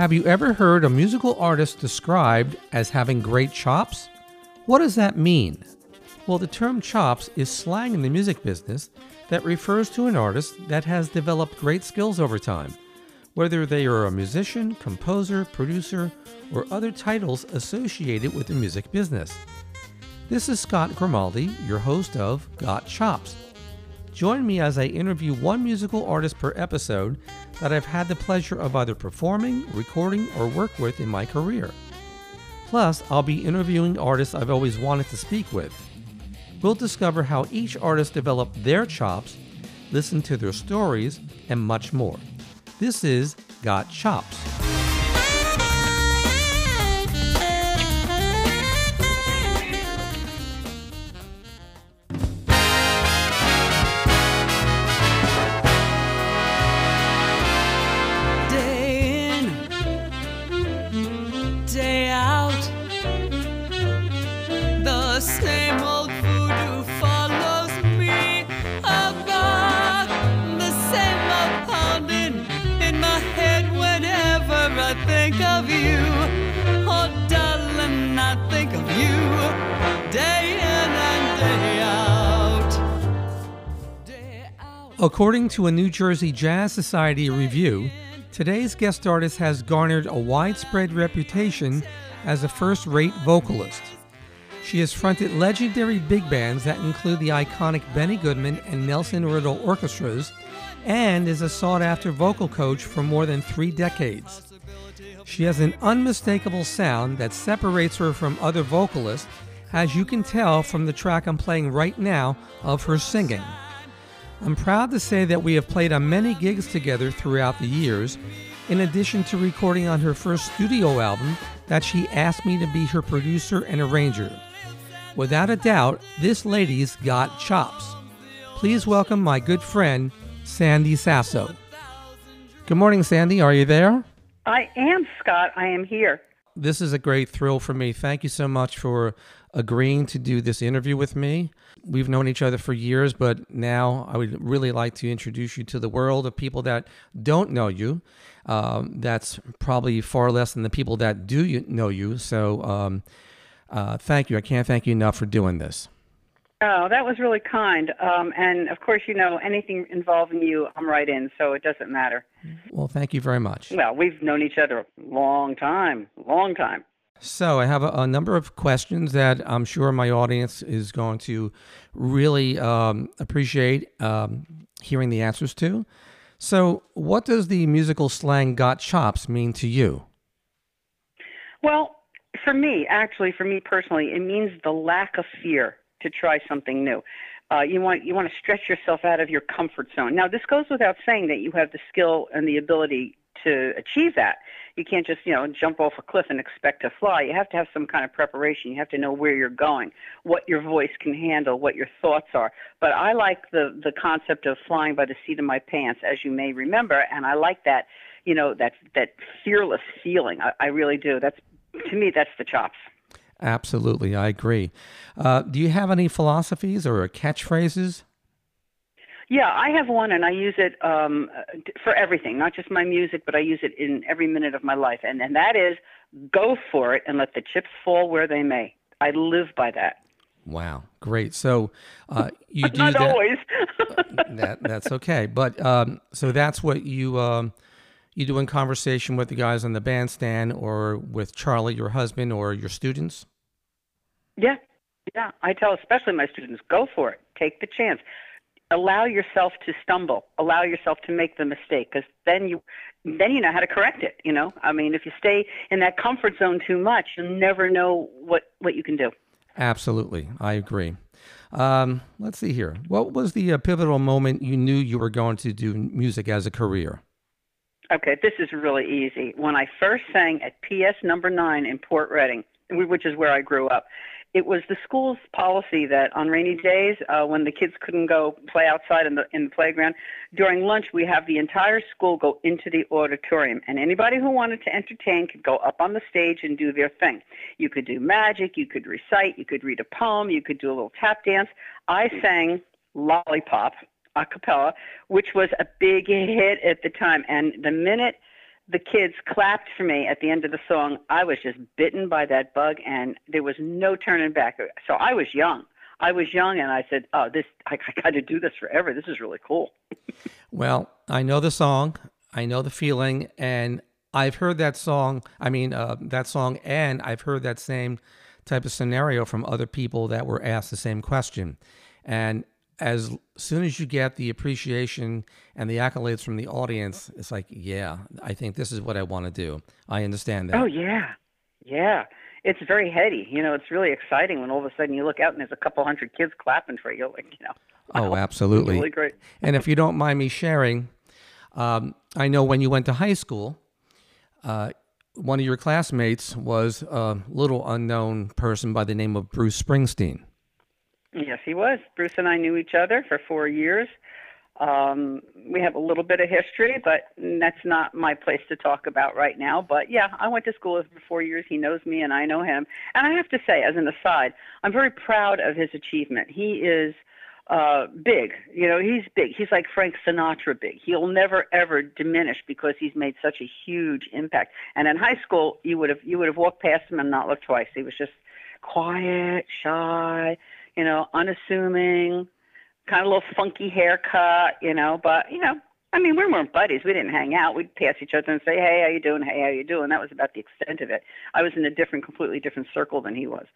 Have you ever heard a musical artist described as having great chops? What does that mean? Well, the term chops is slang in the music business that refers to an artist that has developed great skills over time, whether they are a musician, composer, producer, or other titles associated with the music business. This is Scott Grimaldi, your host of Got Chops. Join me as I interview one musical artist per episode that I've had the pleasure of either performing, recording, or work with in my career. Plus, I'll be interviewing artists I've always wanted to speak with. We'll discover how each artist developed their chops, listen to their stories, and much more. This is Got Chops. According to a New Jersey Jazz Society review, today's guest artist has garnered a widespread reputation as a first rate vocalist. She has fronted legendary big bands that include the iconic Benny Goodman and Nelson Riddle orchestras and is a sought after vocal coach for more than three decades. She has an unmistakable sound that separates her from other vocalists, as you can tell from the track I'm playing right now of her singing. I'm proud to say that we have played on many gigs together throughout the years, in addition to recording on her first studio album that she asked me to be her producer and arranger. Without a doubt, this lady's got chops. Please welcome my good friend, Sandy Sasso. Good morning, Sandy. Are you there? I am Scott. I am here. This is a great thrill for me. Thank you so much for agreeing to do this interview with me. We've known each other for years, but now I would really like to introduce you to the world of people that don't know you. Um, that's probably far less than the people that do you, know you. So um, uh, thank you. I can't thank you enough for doing this. Oh, that was really kind. Um, and of course, you know, anything involving you, I'm right in, so it doesn't matter. Well, thank you very much. Well, we've known each other a long time, long time. So I have a, a number of questions that I'm sure my audience is going to really um, appreciate um, hearing the answers to. So, what does the musical slang "got chops" mean to you? Well, for me, actually, for me personally, it means the lack of fear to try something new. Uh, you want you want to stretch yourself out of your comfort zone. Now, this goes without saying that you have the skill and the ability to achieve that. You can't just you know jump off a cliff and expect to fly. You have to have some kind of preparation. You have to know where you're going, what your voice can handle, what your thoughts are. But I like the the concept of flying by the seat of my pants, as you may remember, and I like that you know that that fearless feeling. I, I really do. That's to me, that's the chops. Absolutely, I agree. Uh, do you have any philosophies or catchphrases? Yeah, I have one, and I use it um, for everything, not just my music, but I use it in every minute of my life, and and that is go for it and let the chips fall where they may. I live by that. Wow, great. So uh, you do not that. always. that that's okay. But um, so that's what you um, you do in conversation with the guys on the bandstand, or with Charlie, your husband, or your students. yeah, yeah. I tell especially my students, go for it. Take the chance. Allow yourself to stumble. Allow yourself to make the mistake, because then you then you know how to correct it. You know, I mean, if you stay in that comfort zone too much, you'll never know what what you can do. Absolutely, I agree. Um, let's see here. What was the uh, pivotal moment you knew you were going to do music as a career? Okay, this is really easy. When I first sang at PS number nine in Port Reading, which is where I grew up, it was the school's policy that on rainy days, uh, when the kids couldn't go play outside in the in the playground, during lunch we have the entire school go into the auditorium, and anybody who wanted to entertain could go up on the stage and do their thing. You could do magic, you could recite, you could read a poem, you could do a little tap dance. I sang Lollipop a cappella, which was a big hit at the time, and the minute the kids clapped for me at the end of the song, I was just bitten by that bug, and there was no turning back. So I was young. I was young, and I said, "Oh, this I, I got to do this forever. This is really cool." well, I know the song, I know the feeling, and I've heard that song. I mean, uh, that song, and I've heard that same type of scenario from other people that were asked the same question. And as soon as you get the appreciation and the accolades from the audience, it's like, yeah, I think this is what I want to do. I understand that. Oh yeah, yeah. It's very heady. You know, it's really exciting when all of a sudden you look out and there's a couple hundred kids clapping for you. Like, you know. Oh, absolutely. really great. and if you don't mind me sharing, um, I know when you went to high school, uh, one of your classmates was a little unknown person by the name of Bruce Springsteen. Yes, he was. Bruce and I knew each other for four years. Um, we have a little bit of history, but that's not my place to talk about right now. But yeah, I went to school with him for four years. He knows me and I know him. And I have to say, as an aside, I'm very proud of his achievement. He is uh, big. You know, he's big. He's like Frank Sinatra big. He'll never ever diminish because he's made such a huge impact. And in high school, you would have you would have walked past him and not looked twice. He was just quiet, shy, you know, unassuming, kind of a little funky haircut, you know. But you know, I mean, we weren't buddies. We didn't hang out. We'd pass each other and say, "Hey, how you doing? Hey, how you doing?" That was about the extent of it. I was in a different, completely different circle than he was.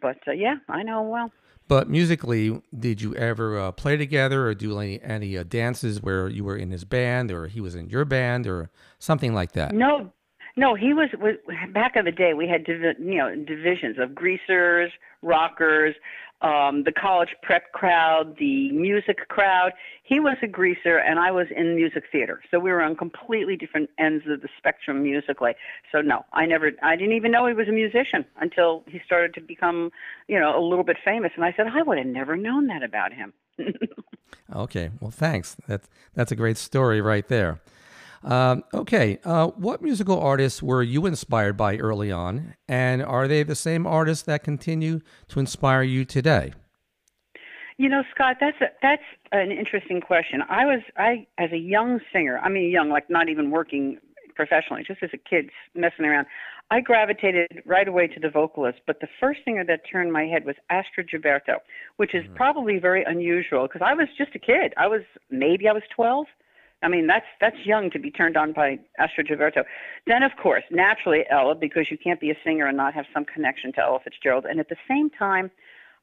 But uh, yeah, I know him well. But musically, did you ever uh, play together or do any any uh, dances where you were in his band or he was in your band or something like that? No, no, he was, was back in the day. We had divi- you know divisions of greasers, rockers, um, the college prep crowd, the music crowd. He was a greaser, and I was in music theater. So we were on completely different ends of the spectrum musically. So no, I never, I didn't even know he was a musician until he started to become, you know, a little bit famous. And I said, I would have never known that about him. okay, well, thanks. That's that's a great story right there. Um, okay, uh, what musical artists were you inspired by early on, and are they the same artists that continue to inspire you today? You know, Scott, that's a, that's an interesting question. I was I as a young singer. I mean, young, like not even working professionally, just as a kid messing around. I gravitated right away to the vocalist, but the first singer that turned my head was Astrud Gilberto, which is mm. probably very unusual because I was just a kid. I was maybe I was 12 I mean, that's that's young to be turned on by Astrud Gilberto. Then, of course, naturally Ella, because you can't be a singer and not have some connection to Ella Fitzgerald. And at the same time,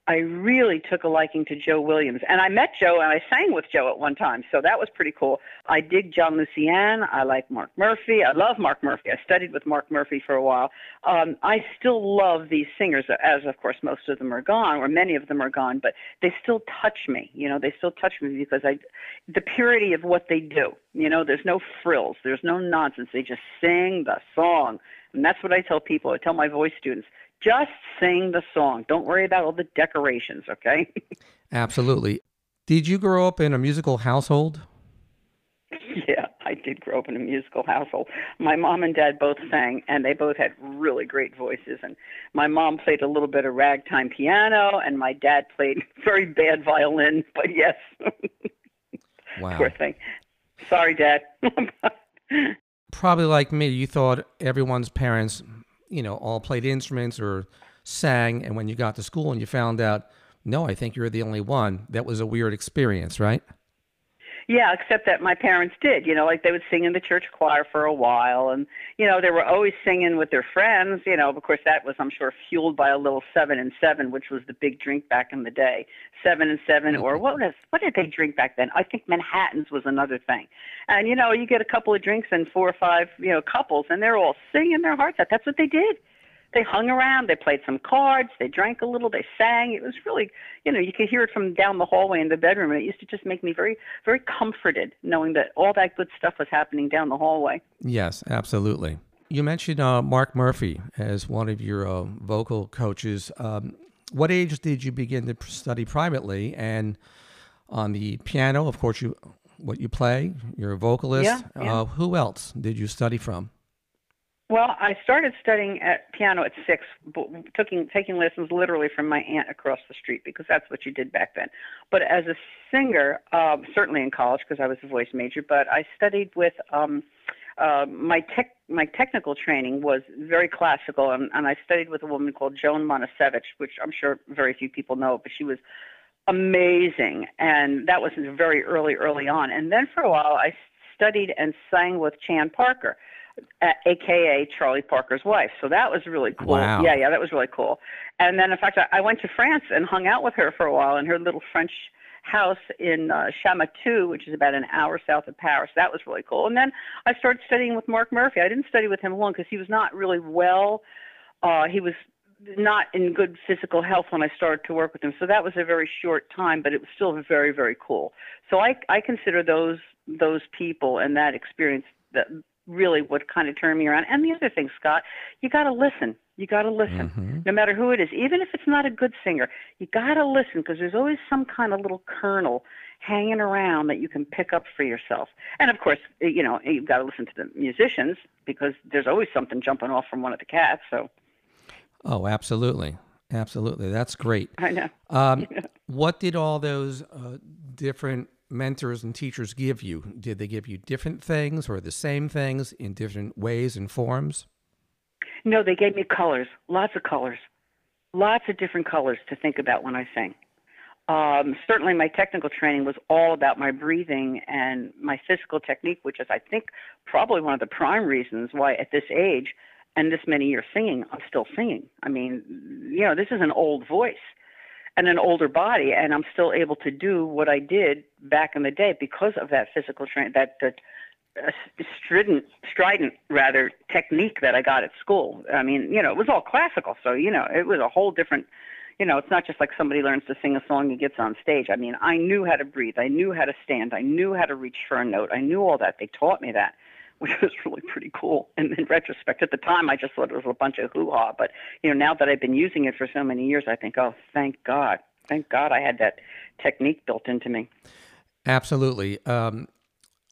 I really took a liking to Joe Williams. And I met Joe and I sang with Joe at one time, so that was pretty cool. I dig Jon Lucien. I like Mark Murphy. I love Mark Murphy. I studied with Mark Murphy for a while. Um, I still love these singers, as of course most of them are gone, or many of them are gone, but they still touch me. You know, they still touch me because I, the purity of what they do. You know, there's no frills, there's no nonsense. They just sing the song. And that's what I tell people. I tell my voice students just sing the song. Don't worry about all the decorations, okay? Absolutely. Did you grow up in a musical household? Yeah, I did grow up in a musical household. My mom and dad both sang, and they both had really great voices. And my mom played a little bit of ragtime piano, and my dad played very bad violin. But yes, wow. poor thing. Sorry, Dad. Probably like me, you thought everyone's parents you know, all played instruments or sang, and when you got to school and you found out, no, I think you're the only one, that was a weird experience, right? Yeah, except that my parents did. You know, like they would sing in the church choir for a while, and you know they were always singing with their friends. You know, of course that was, I'm sure, fueled by a little seven and seven, which was the big drink back in the day. Seven and seven, or what was what did they drink back then? I think Manhattan's was another thing. And you know, you get a couple of drinks and four or five, you know, couples, and they're all singing their hearts out. That's what they did they hung around, they played some cards, they drank a little, they sang. It was really, you know, you could hear it from down the hallway in the bedroom, and it used to just make me very, very comforted knowing that all that good stuff was happening down the hallway. Yes, absolutely. You mentioned uh, Mark Murphy as one of your uh, vocal coaches. Um, what age did you begin to study privately? And on the piano, of course, you what you play, you're a vocalist. Yeah, yeah. Uh, who else did you study from? Well, I started studying at piano at six, taking taking lessons literally from my aunt across the street because that's what you did back then. But as a singer, um, certainly in college because I was a voice major, but I studied with um, uh, my tech my technical training was very classical, and, and I studied with a woman called Joan Monasevich, which I'm sure very few people know, but she was amazing, and that was very early, early on. And then for a while, I studied and sang with Chan Parker, aka Charlie Parker's wife. So that was really cool. Wow. Yeah, yeah, that was really cool. And then, in fact, I, I went to France and hung out with her for a while in her little French house in uh, Champmotteux, which is about an hour south of Paris. That was really cool. And then I started studying with Mark Murphy. I didn't study with him long because he was not really well. Uh, he was not in good physical health when I started to work with him. So that was a very short time, but it was still very, very cool. So I, I consider those those people and that experience that really what kind of turned me around. And the other thing, Scott, you got to listen. You got to listen, Mm-hmm. no matter who it is, even if it's not a good singer. You got to listen because there's always some kind of little kernel hanging around that you can pick up for yourself. And of course, you know, you've got to listen to the musicians because there's always something jumping off from one of the cats. So Oh, absolutely. Absolutely. That's great. I know. Um, what did all those uh, different mentors and teachers give you? Did they give you different things or the same things in different ways and forms? No, they gave me colors, lots of colors, lots of different colors to think about when I sing. Um, certainly, my technical training was all about my breathing and my physical technique, which is, I think, probably one of the prime reasons why at this age and this many years singing, I'm still singing. I mean, you know, this is an old voice and an older body, and I'm still able to do what I did back in the day because of that physical training, that, that uh, strident, strident rather technique that I got at school. I mean, you know, it was all classical, so you know, it was a whole different. You know, it's not just like somebody learns to sing a song and gets on stage. I mean, I knew how to breathe. I knew how to stand. I knew how to reach for a note. I knew all that. They taught me that, which was really pretty cool. And in retrospect, at the time, I just thought it was a bunch of hoo-ha. But you know, now that I've been using it for so many years, I think, oh, thank God, thank God, I had that technique built into me. Absolutely. Um,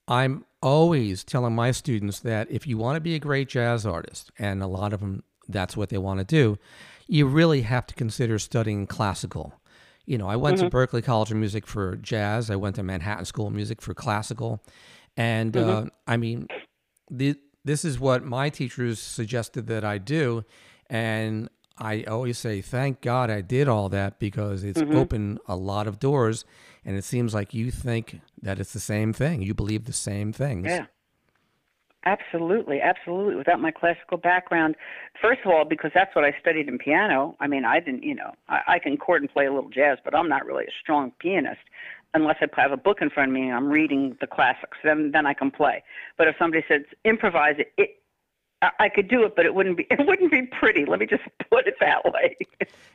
I'm always telling my students that if you want to be a great jazz artist, and a lot of them, that's what they want to do, you really have to consider studying classical. You know, I went to Berklee College of Music for jazz. I went to Manhattan School of Music for classical, and uh, I mean, the, this is what my teachers suggested that I do, and I always say, thank God I did all that because it's mm-hmm. opened a lot of doors, and it seems like you think that it's the same thing. You believe the same things. Yeah. Absolutely, absolutely. Without my classical background, first of all, because that's what I studied in piano. I mean, I didn't, you know, I, I can chord and play a little jazz, but I'm not really a strong pianist unless I have a book in front of me and I'm reading the classics. Then, then I can play. But if somebody says improvise it, it I I could do it, but it wouldn't be it wouldn't be pretty. Let me just put it that way.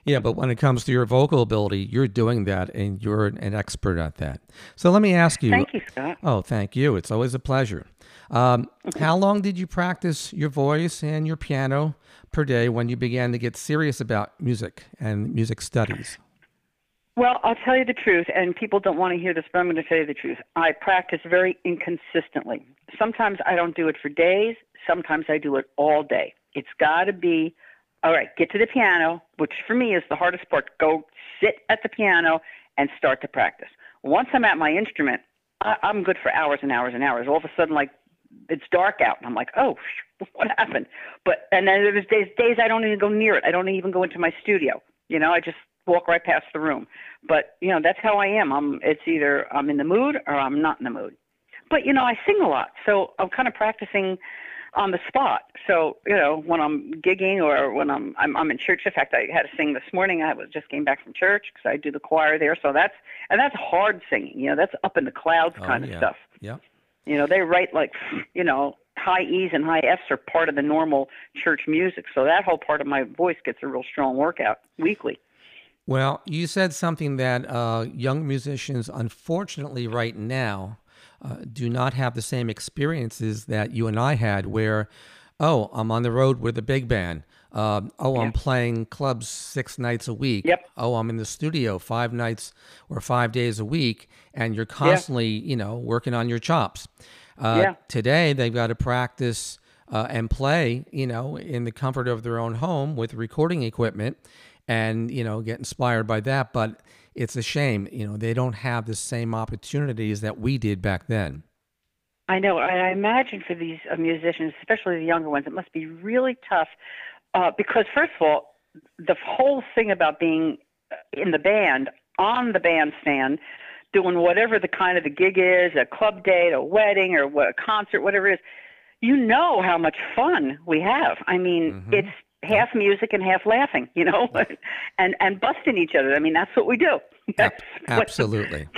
Yeah, but when it comes to your vocal ability, you're doing that and you're an expert at that. So let me ask you. Thank you, Scott. Oh, thank you. It's always a pleasure. Um, how long did you practice your voice and your piano per day when you began to get serious about music and music studies? Well, I'll tell you the truth, and people don't want to hear this, but I'm going to tell you the truth. I practice very inconsistently. Sometimes I don't do it for days, sometimes I do it all day. It's got to be, all right, get to the piano, which for me is the hardest part. Go sit at the piano and start to practice. Once I'm at my instrument, I, I'm good for hours and hours and hours. All of a sudden, like, it's dark out, and I'm like, oh, what happened? But and then there's days days I don't even go near it. I don't even go into my studio. You know, I just walk right past the room. But you know, that's how I am. I'm. It's either I'm in the mood or I'm not in the mood. But you know, I sing a lot, so I'm kind of practicing on the spot. So you know, when I'm gigging or when I'm I'm, I'm in church. In fact, I had to sing this morning. I was just came back from church because I do the choir there. So that's and that's hard singing. You know, that's up in the clouds kind oh, yeah. of stuff. Yeah. You know, they write like, you know, high E's and high F's are part of the normal church music. So that whole part of my voice gets a real strong workout weekly. Well, you said something that uh, young musicians, unfortunately, right now, uh, do not have the same experiences that you and I had, where, oh, I'm on the road with a big band. Um, oh, I'm playing clubs six nights a week. Yep. Oh, I'm in the studio five nights or five days a week, and you're constantly, you know, working on your chops. Uh, Yeah. Today, they've got to practice uh, and play, you know, in the comfort of their own home with recording equipment, and you know, get inspired by that. But it's a shame, you know, they don't have the same opportunities that we did back then. I know. I imagine for these uh, musicians, especially the younger ones, it must be really tough uh, because, first of all, the whole thing about being uh, in the band, on the bandstand, doing whatever the kind of the gig is, a club date, a wedding, or what, a concert, whatever it is, you know how much fun we have. I mean, mm-hmm. it's half music and half laughing, you know, and and busting each other. I mean, that's what we do. That's Absolutely.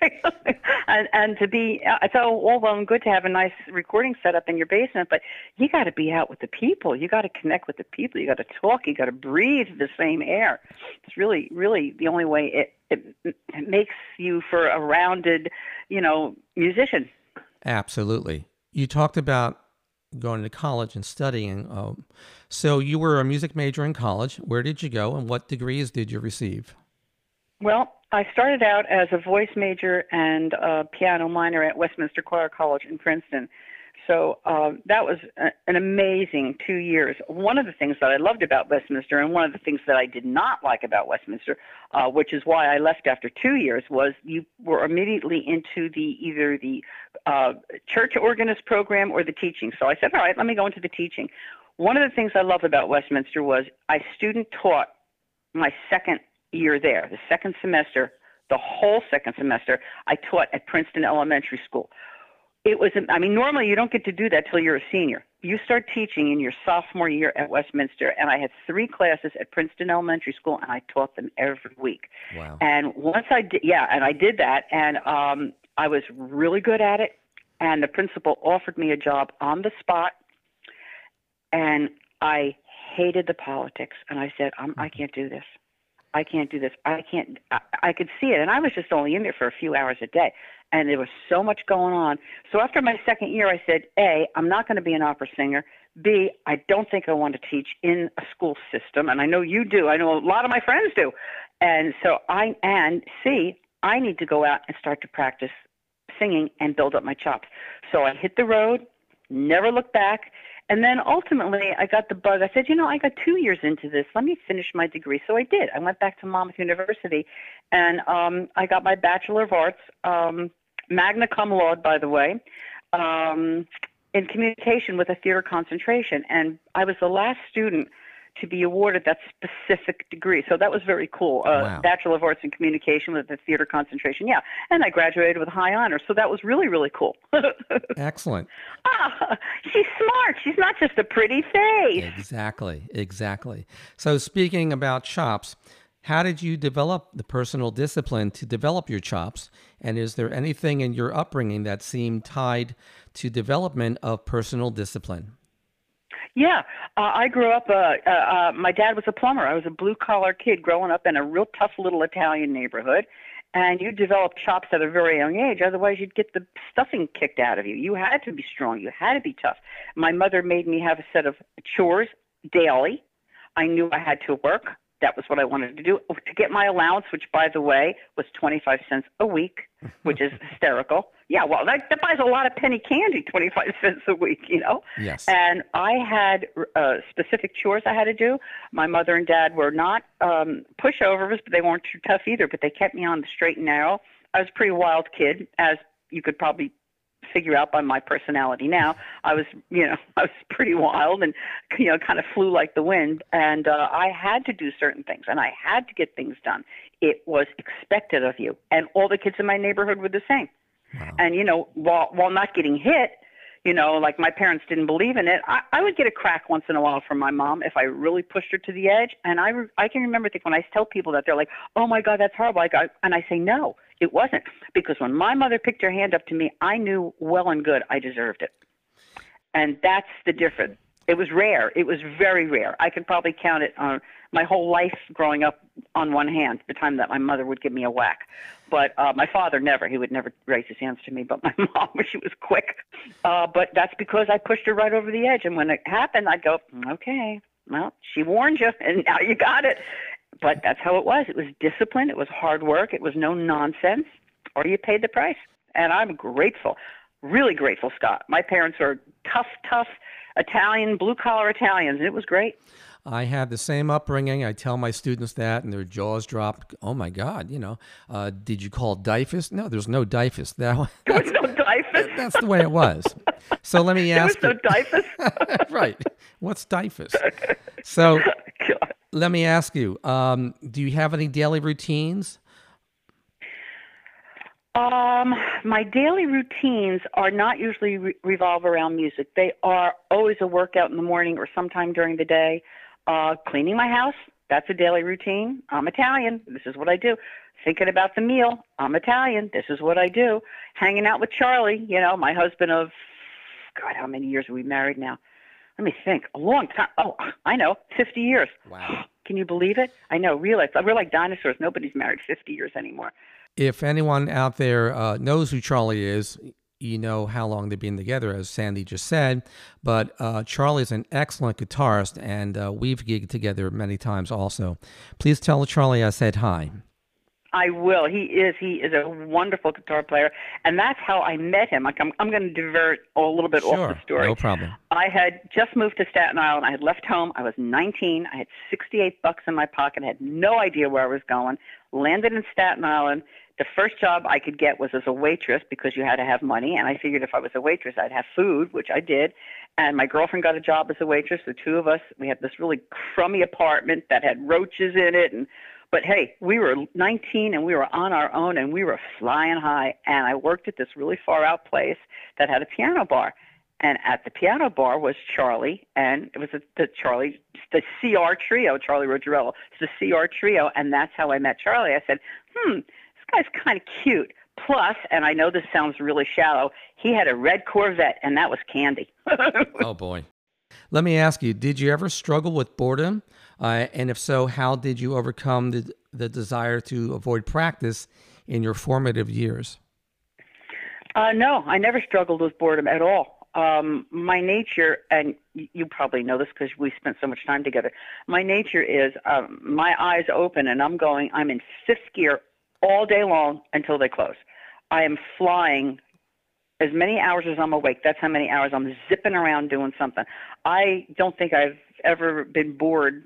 and and to be uh, it's all, all well and good to have a nice recording set up in your basement, but you got to be out with the people. You got to connect with the people. You got to talk. You got to breathe the same air. It's really, really the only way it, it it makes you for a rounded, you know, musician. Absolutely. You talked about going to college and studying. Um, so you were a music major in college. Where did you go, and what degrees did you receive? Well, I started out as a voice major and a piano minor at Westminster Choir College in Princeton. So uh, that was a, an amazing two years. One of the things that I loved about Westminster, and one of the things that I did not like about Westminster, uh, which is why I left after two years, was you were immediately into the either the uh, church organist program or the teaching. So I said, all right, let me go into the teaching. One of the things I loved about Westminster was I student taught my second year there, the second semester, the whole second semester, I taught at Princeton Elementary School. It was, I mean, normally you don't get to do that till you're a senior. You start teaching in your sophomore year at Westminster, and I had three classes at Princeton Elementary School, and I taught them every week. Wow. And once I did, yeah, and I did that, and um, I was really good at it. And the principal offered me a job on the spot, and I hated the politics, and I said, I'm, I can't do this. I can't do this. I can't. I, I could see it, and I was just only in there for a few hours a day, and there was so much going on. So after my second year, I said, A, I'm not going to be an opera singer. B, I don't think I want to teach in a school system, and I know you do. I know a lot of my friends do, and so I and C, I need to go out and start to practice singing and build up my chops. So I hit the road, never looked back, and then ultimately, I got the bug. I said, you know, I got two years into this. Let me finish my degree. So I did. I went back to Monmouth University, and um, I got my Bachelor of Arts, um, magna cum laude, by the way, um, in communication with a theater concentration. And I was the last student to be awarded that specific degree. So that was very cool. Uh, wow. Bachelor of Arts in Communication with the theater concentration. Yeah. And I graduated with high honors. So that was really, really cool. Excellent. Ah, she's smart. She's not just a pretty face. Exactly. Exactly. So speaking about chops, how did you develop the personal discipline to develop your chops? And is there anything in your upbringing that seemed tied to development of personal discipline? Yeah, uh, I grew up. Uh, uh, uh, my dad was a plumber. I was a blue collar kid growing up in a real tough little Italian neighborhood, and you develop chops at a very young age. Otherwise, you'd get the stuffing kicked out of you. You had to be strong. You had to be tough. My mother made me have a set of chores daily. I knew I had to work. That was what I wanted to do to get my allowance, which, by the way, was 25 cents a week, which is hysterical. Yeah, well, that, that buys a lot of penny candy, 25 cents a week, you know? Yes. And I had uh, specific chores I had to do. My mother and dad were not um, pushovers, but they weren't too tough either, but they kept me on the straight and narrow. I was a pretty wild kid, as you could probably figure out by my personality now. I was, you know, I was pretty wild and, you know, kind of flew like the wind. And uh, I had to do certain things and I had to get things done. It was expected of you. And all the kids in my neighborhood were the same. Wow. And you know, while while not getting hit, you know, like my parents didn't believe in it, I, I would get a crack once in a while from my mom if I really pushed her to the edge. And I I can remember think when I tell people that they're like, "Oh my God, that's horrible," I go, and I say, "No, it wasn't," because when my mother picked her hand up to me, I knew well and good I deserved it. And that's the difference. It was rare. It was very rare. I could probably count it on my whole life growing up on one hand, the time that my mother would give me a whack. But uh, my father never. He would never raise his hands to me. But my mom, she was quick. Uh, but that's because I pushed her right over the edge. And when it happened, I'd go, okay, well, she warned you, and now you got it. But that's how it was. It was discipline. It was hard work. It was no nonsense, or you paid the price. And I'm grateful, really grateful, Scott. My parents are tough, tough Italian, blue collar Italians. And it was great. I had the same upbringing. I tell my students that, and their jaws drop. Oh my God! You know, uh, did you call DYFS? No, there's no DYFS. That there was no DYFS. That's the way it was. So let me ask. There was no DYFS. right. What's DYFS? So God. let me ask you. Um, do you have any daily routines? Um, my daily routines are not usually re- revolve around music. They are always a workout in the morning or sometime during the day. Uh, cleaning my house, that's a daily routine. I'm Italian. This is what I do. Thinking about the meal, I'm Italian. This is what I do. Hanging out with Charlie, you know, my husband of, God, how many years are we married now? Let me think. A long time. Oh, I know, 50 years. Wow. Can you believe it? I know. Realize we're like dinosaurs. Nobody's married 50 years anymore. If anyone out there uh, knows who Charlie is, you know how long they've been together, as Sandy just said. But uh, Charlie is an excellent guitarist, and uh, we've gigged together many times also. Please tell Charlie I said hi. I will. He is. He is a wonderful guitar player, and that's how I met him. Like I'm, I'm going to divert a little bit sure, off the story. No problem. I had just moved to Staten Island. I had left home. I was 19. I had 68 bucks in my pocket. I had no idea where I was going. Landed in Staten Island the first job I could get was as a waitress because you had to have money, and I figured if I was a waitress, I'd have food, which I did. And my girlfriend got a job as a waitress. The two of us, we had this really crummy apartment that had roaches in it, and but hey, we were 19 and we were on our own and we were flying high. And I worked at this really far out place that had a piano bar. And at the piano bar was Charlie, and it was a, the Charlie, the CR trio, Charlie Rogerello. It's the CR trio, and that's how I met Charlie. I said, hmm, guy's kind of cute. Plus, and I know this sounds really shallow, he had a red Corvette, and that was candy. oh, boy. Let me ask you did you ever struggle with boredom? Uh, and if so, how did you overcome the, the desire to avoid practice in your formative years? Uh, no, I never struggled with boredom at all. Um, my nature, and you probably know this because we spent so much time together. My nature is um, my eyes open, and I'm going. I'm in fifth gear all day long until they close. I am flying as many hours as I'm awake. That's how many hours I'm zipping around doing something. I don't think I've ever been bored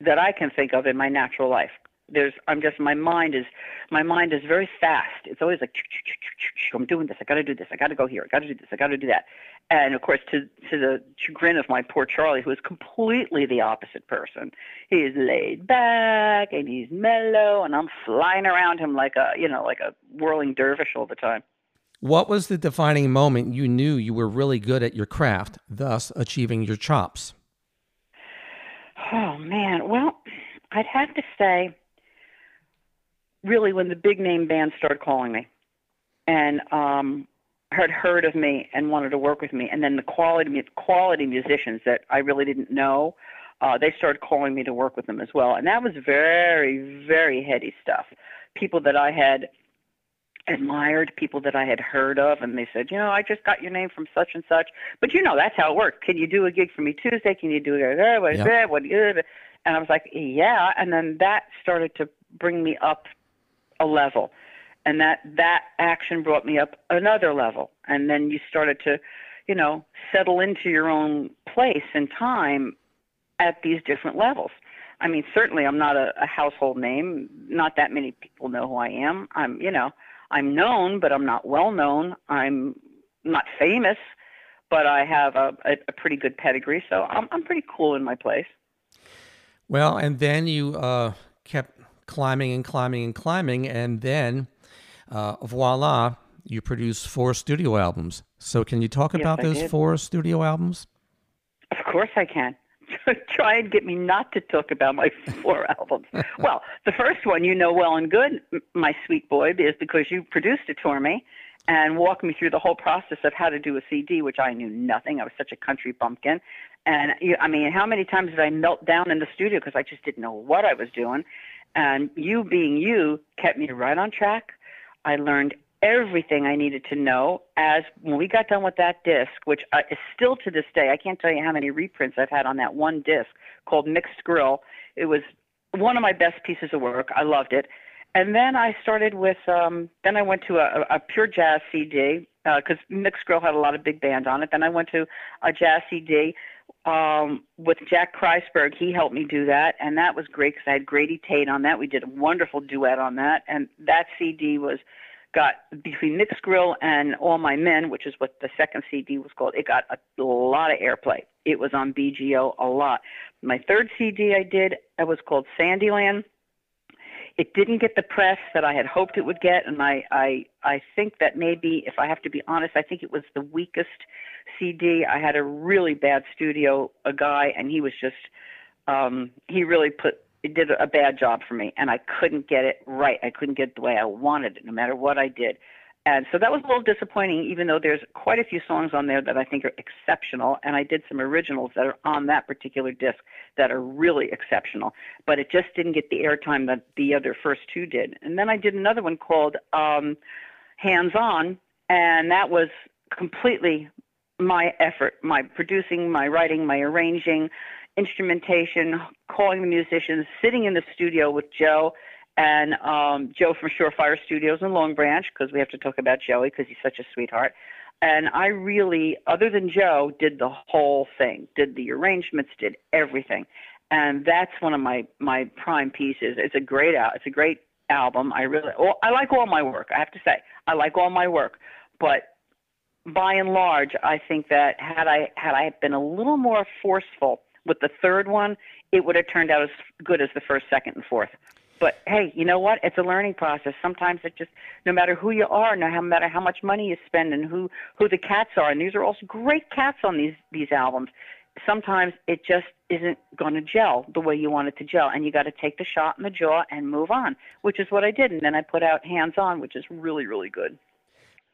that I can think of in my natural life. There's I'm just my mind is my mind is very fast. It's always like I'm doing this. I got to do this. I got to go here. I got to do this. I got to do that. And of course, to to the chagrin of my poor Charlie, who is completely the opposite person. He is laid back and he's mellow, and I'm flying around him like a you know like a whirling dervish all the time. What was the defining moment you knew you were really good at your craft, thus achieving your chops? Oh man, well, I'd have to say really when the big name bands started calling me and um had heard of me and wanted to work with me and then the quality quality musicians that I really didn't know uh they started calling me to work with them as well and that was very very heady stuff people that I had admired people that I had heard of and they said, you know, I just got your name from such and such. But you know, that's how it works. Can you do a gig for me Tuesday? Can you do it? What, yep. what, and I was like, yeah. And then that started to bring me up a level. And that that action brought me up another level. And then you started to you know settle into your own place and time at these different levels. I mean certainly i'm not a, a household name. Not that many people know who i am. I'm you know i'm known but i'm not well known. I'm not famous but i have a, a, a pretty good pedigree. So i'm i'm pretty cool in my place. Well and then you uh kept climbing and climbing and climbing, and then uh, voila, you produce four studio albums. So, can you talk yes, about I those did. four studio albums? Of course, I can. Try and get me not to talk about my four albums. Well, the first one you know well and good, my sweet boy, is because you produced it for me and walked me through the whole process of how to do a CD, which I knew nothing. I was such a country bumpkin. And I mean, how many times did I melt down in the studio because I just didn't know what I was doing? And you being you kept me right on track. I learned everything I needed to know as when we got done with that disc, which uh, is still to this day, I can't tell you how many reprints I've had on that one disc called Mixed Grill. It was one of my best pieces of work. I loved it. And then I started with, um, then I went to a, a pure jazz CD because Mixed Grill had a lot of big bands on it. Then I went to a jazz CD um, with Jack Kreisberg. He helped me do that, and that was great because I had Grady Tate on that. We did a wonderful duet on that, and that CD was got between Mixed Grill and All My Men, which is what the second CD was called. It got a lot of airplay. It was on BGO a lot. My third CD I did it was called Sandyland. It didn't get the press that I had hoped it would get, and I I I think that maybe, if I have to be honest, I think it was the weakest CD. I had a really bad studio a guy, and he was just um, he really put it did a bad job for me, and I couldn't get it right. I couldn't get it the way I wanted it, no matter what I did. And so that was a little disappointing, even though there's quite a few songs on there that I think are exceptional. And I did some originals that are on that particular disc that are really exceptional. But it just didn't get the airtime that the other first two did. And then I did another one called um, Hands On, and that was completely my effort, my producing, my writing, my arranging, instrumentation, calling the musicians, sitting in the studio with Joe and um, Joe from Surefire Studios in Long Branch, because we have to talk about Joey because he's such a sweetheart. And I really, other than Joe, did the whole thing, did the arrangements, did everything, and that's one of my my prime pieces. It's a great out, it's a great album. I really, well, I like all my work. I have to say, I like all my work, but by and large, I think that had I had I been a little more forceful with the third one, it would have turned out as good as the first, second, and fourth. But hey, you know what? It's a learning process. Sometimes it just, no matter who you are, no matter how much money you spend, and who who the cats are, and these are also great cats on these these albums. Sometimes it just isn't going to gel the way you want it to gel, and you got to take the shot in the jaw and move on, which is what I did. And then I put out Hands On, which is really really good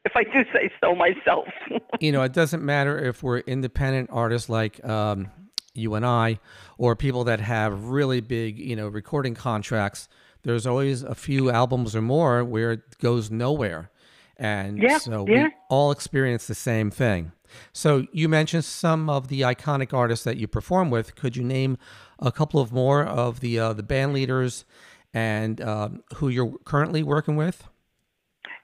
if I do say so myself. you know, it doesn't matter if we're independent artists like um, you and I, or people that have really big, you know, recording contracts, there's always a few albums or more where it goes nowhere. And yeah, so yeah. we all experience the same thing. So you mentioned some of the iconic artists that you perform with. Could you name a couple of more of the uh, the band leaders and uh, who you're currently working with?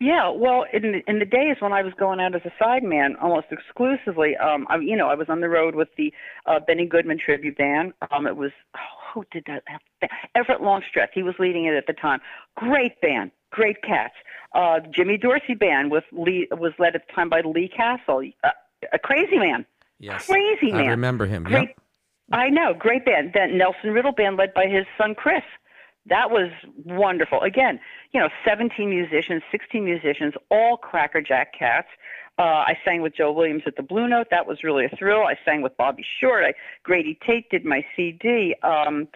Yeah, well, in the, in the days when I was going out as a sideman almost exclusively, um, I, you know, I was on the road with the uh, Benny Goodman tribute band. Um, it was oh, who did that? Everett Longstreth. He was leading it at the time. Great band, great cats. Uh, Jimmy Dorsey band with Lee was led at the time by Lee Castle, uh, a crazy man. Yes, crazy man. I remember him. Great, yep. I know, great band. Then Nelson Riddle band led by his son Chris that was wonderful. Again, you know, 17 musicians, 16 musicians, all crackerjack cats. Uh, I sang with Joe Williams at the Blue Note. That was really a thrill. I sang with Bobby Short. I, Grady Tate did my CD. Um,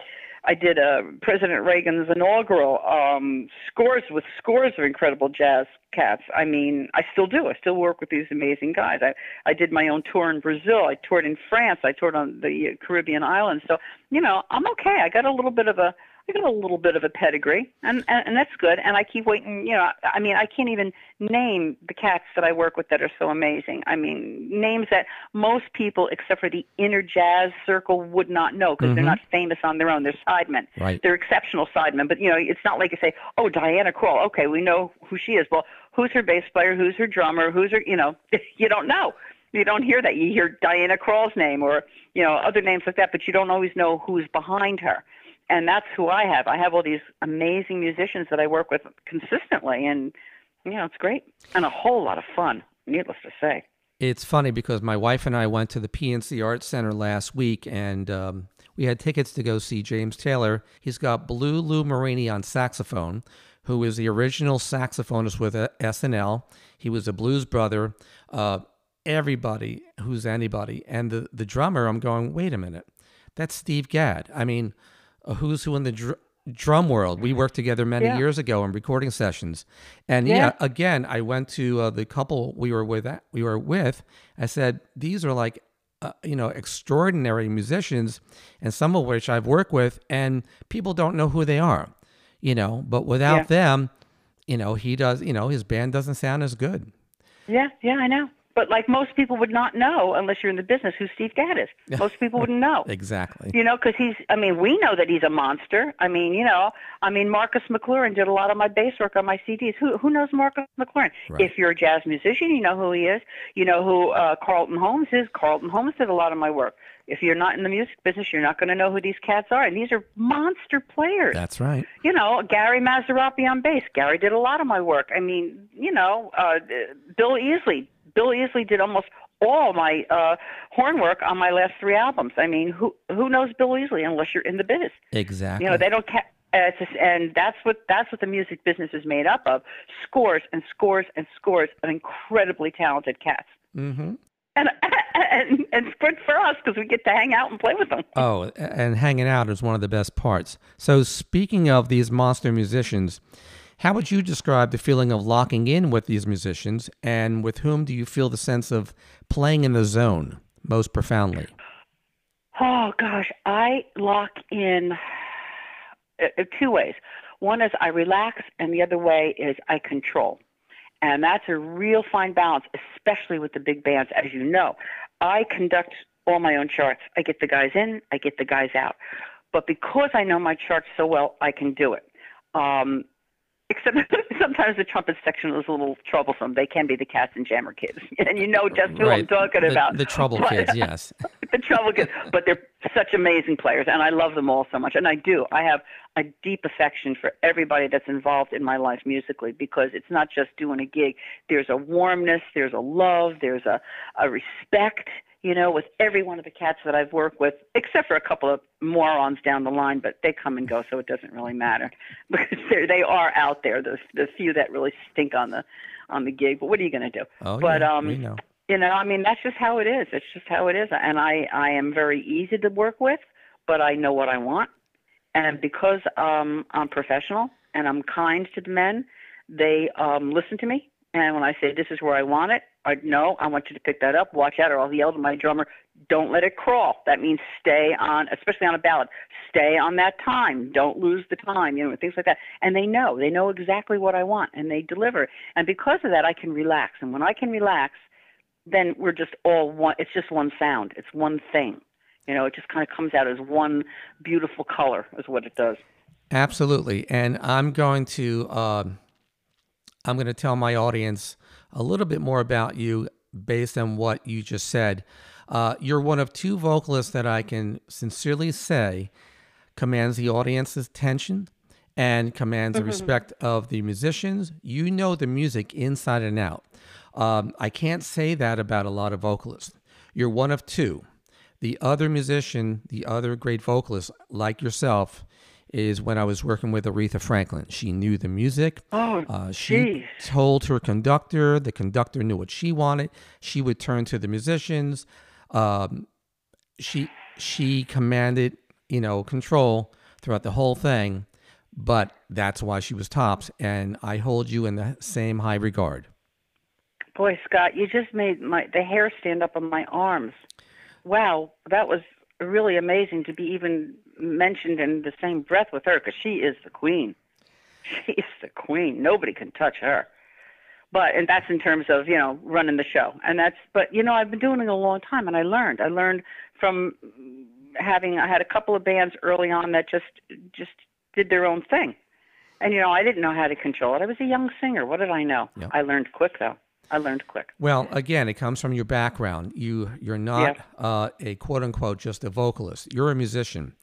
I did uh, President Reagan's inaugural um, scores with scores of incredible jazz cats. I mean, I still do. I still work with these amazing guys. I I did my own tour in Brazil. I toured in France. I toured on the Caribbean islands. So you know, I'm okay. I got a little bit of a I got a little bit of a pedigree, and, and and that's good. And I keep waiting. You know, I mean, I can't even name the cats that I work with that are so amazing. I mean, names that most people, except for the inner jazz circle, would not know because Mm-hmm. they're not famous on their own. They're sidemen. Right. They're exceptional sidemen. But you know, it's not like you say, "Oh, Diana Krall." Okay, we know who she is. Well, who's her bass player? Who's her drummer? Who's her? You know, you don't know. You don't hear that. You hear Diana Krall's name or you know other names like that, but you don't always know who's behind her and that's who I have. I have all these amazing musicians that I work with consistently, and you know it's great and a whole lot of fun. Needless to say. It's funny because my wife and I went to the PNC Arts Center last week, and um, we had tickets to go see James Taylor. He's got Blue Lou Marini on saxophone, who is the original saxophonist with uh, SNL. He was a blues brother. Uh, everybody who's anybody, and the the drummer. I'm going. Wait a minute, that's Steve Gadd. I mean a who's who in the dr- drum world. We worked together many Yeah. years ago in recording sessions, and yeah, Yeah. again, I went to uh, the couple we were with. We were with. I said these are like. Uh, you know, extraordinary musicians, and some of which I've worked with, and people don't know who they are. You know, but without Yeah. them, you know, he does. You know, his band doesn't sound as good. Yeah, yeah, I know. But like most people would not know unless you're in the business who Steve Gadd is. Most people wouldn't know. Exactly. You know, because he's, I mean, we know that he's a monster. I mean, you know, I mean, Marcus McLaurine did a lot of my bass work on my CDs. Who who knows Marcus McLaurine? Right. If you're a jazz musician, you know who he is. You know who uh, Carlton Holmes is. Carlton Holmes did a lot of my work. If you're not in the music business, you're not going to know who these cats are. And these are monster players. That's right. you know, Gary Mazzaroppi on bass. Gary did a lot of my work. I mean, you know, uh, Bill Easley. Bill Easley did almost all my uh, horn work on my last three albums. I mean, who who knows Bill Easley unless you're in the biz? Exactly. You know, they don't. Ca- uh, just, and that's what that's what the music business is made up of: scores and scores and scores of incredibly talented cats. mm-hmm. And and and it's good for us because we get to hang out and play with them. Oh, and hanging out is one of the best parts. So, speaking of these monster musicians, how would you describe the feeling of locking in with these musicians, and with whom do you feel the sense of playing in the zone most profoundly? Oh gosh, I lock in uh, uh, two ways. One is I relax, and the other way is I control. And that's a real fine balance, especially with the big bands. As you know, I conduct all my own charts. I get the guys in, I get the guys out. But because I know my charts so well, I can do it. Um, except sometimes the trumpet section is a little troublesome. They can be the Katzenjammer Kids, and you know just who I'm talking the, about. The trouble But- kids, yes. the trouble kids, but they're such amazing players, and I love them all so much. And I do. I have a deep affection for everybody that's involved in my life musically because it's not just doing a gig. There's a warmness, there's a love, there's a, a respect. You know, with every one of the cats that I've worked with, except for a couple of morons down the line, but they come and go, so it doesn't really matter because they they are out there. The the few that really stink on the on the gig. But what are you going to do? Oh, but yeah, um, we know. you know i mean that's just how it is it's just how it is and i i am very easy to work with but i know what i want and because um i'm professional and i'm kind to the men they um listen to me and when i say this is where i want it i no i want you to pick that up watch out or i'll yell to my drummer don't let it crawl. That means stay on especially on a ballad stay on that time don't lose the time you know things like that. And they know they know exactly what i want and they deliver. And because of that i can relax. And when i can relax then we're just all one it's just one sound it's one thing. You know it just kind of comes out as one beautiful color is what it does. Absolutely. And I'm going to um I'm going to tell my audience a little bit more about you based on what you just said. Uh, you're one of two vocalists that I can sincerely say commands the audience's attention and commands the respect of the musicians. You know the music inside and out. Um, I can't say that about a lot of vocalists. You're one of two. The other musician, the other great vocalist like yourself, is when I was working with Aretha Franklin. She knew the music. Oh, Uh, she jeez. told her conductor. The conductor knew what she wanted. She would turn to the musicians. Um, she she commanded, you know, control throughout the whole thing. But that's why she was tops, and I hold you in the same high regard. boy scott you just made my the hair stand up on my arms wow that was really amazing to be even mentioned in the same breath with her because she is the queen. She is the queen. Nobody can touch her. But and that's in terms of you know running the show. And that's but you know i've been doing it a long time and i learned. I learned from having i had a couple of bands early on that just just did their own thing. And you know i didn't know how to control it. I was a young singer. What did i know? Yep. i learned quick though. I learned quick. Well, again, it comes from your background. You you're not uh, a quote unquote just a vocalist. You're a musician,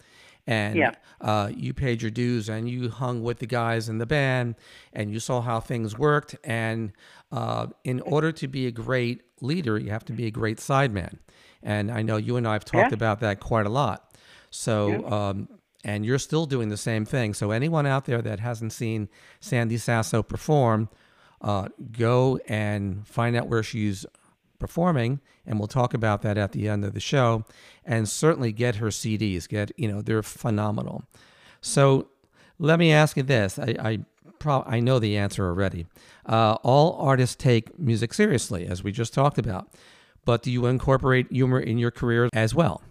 and Yeah. uh, you paid your dues and you hung with the guys in the band and you saw how things worked. And uh, in order to be a great leader, you have to be a great sideman. And I know you and I have talked Yeah. about that quite a lot. So. Um, and you're still doing the same thing. So anyone out there that hasn't seen Sandy Sasso perform, uh, go and find out where she's performing, and we'll talk about that at the end of the show. And certainly get her CDs. Get you know they're phenomenal. So let me ask you this: I I, pro- I know the answer already. Uh, all artists take music seriously, as we just talked about. But do you incorporate humor in your career as well?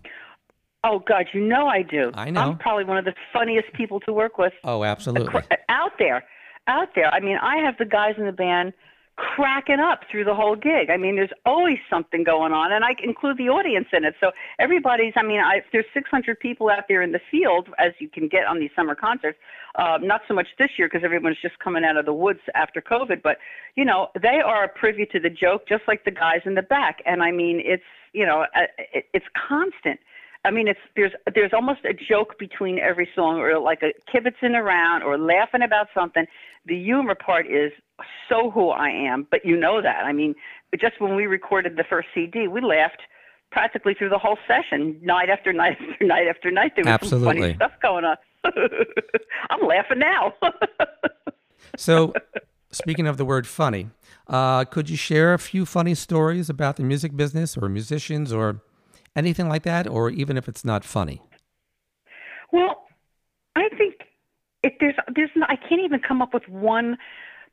Oh God, you know I do. I know. I'm probably one of the funniest people to work with Oh, absolutely. out there, out there. I mean, I have the guys in the band cracking up through the whole gig. I mean, there's always something going on, and I include the audience in it. So everybody's. I mean, I, there's 600 people out there in the field, as you can get on these summer concerts. Uh, not so much this year because everyone's just coming out of the woods after COVID, but you know, they are privy to the joke, just like the guys in the back. And I mean, it's you know, uh, it, it's constant. I mean, it's there's there's almost a joke between every song, or like a kibitzing around, or laughing about something. The humor part is so who I am, but you know that. I mean, just when we recorded the first CD, we laughed practically through the whole session, night after night after night after night. There was Absolutely. some funny stuff going on. I'm laughing now. so, speaking of the word funny, uh, could you share a few funny stories about the music business or musicians or anything like that, or even if it's not funny? Well, I think if there's there's not, I can't even come up with one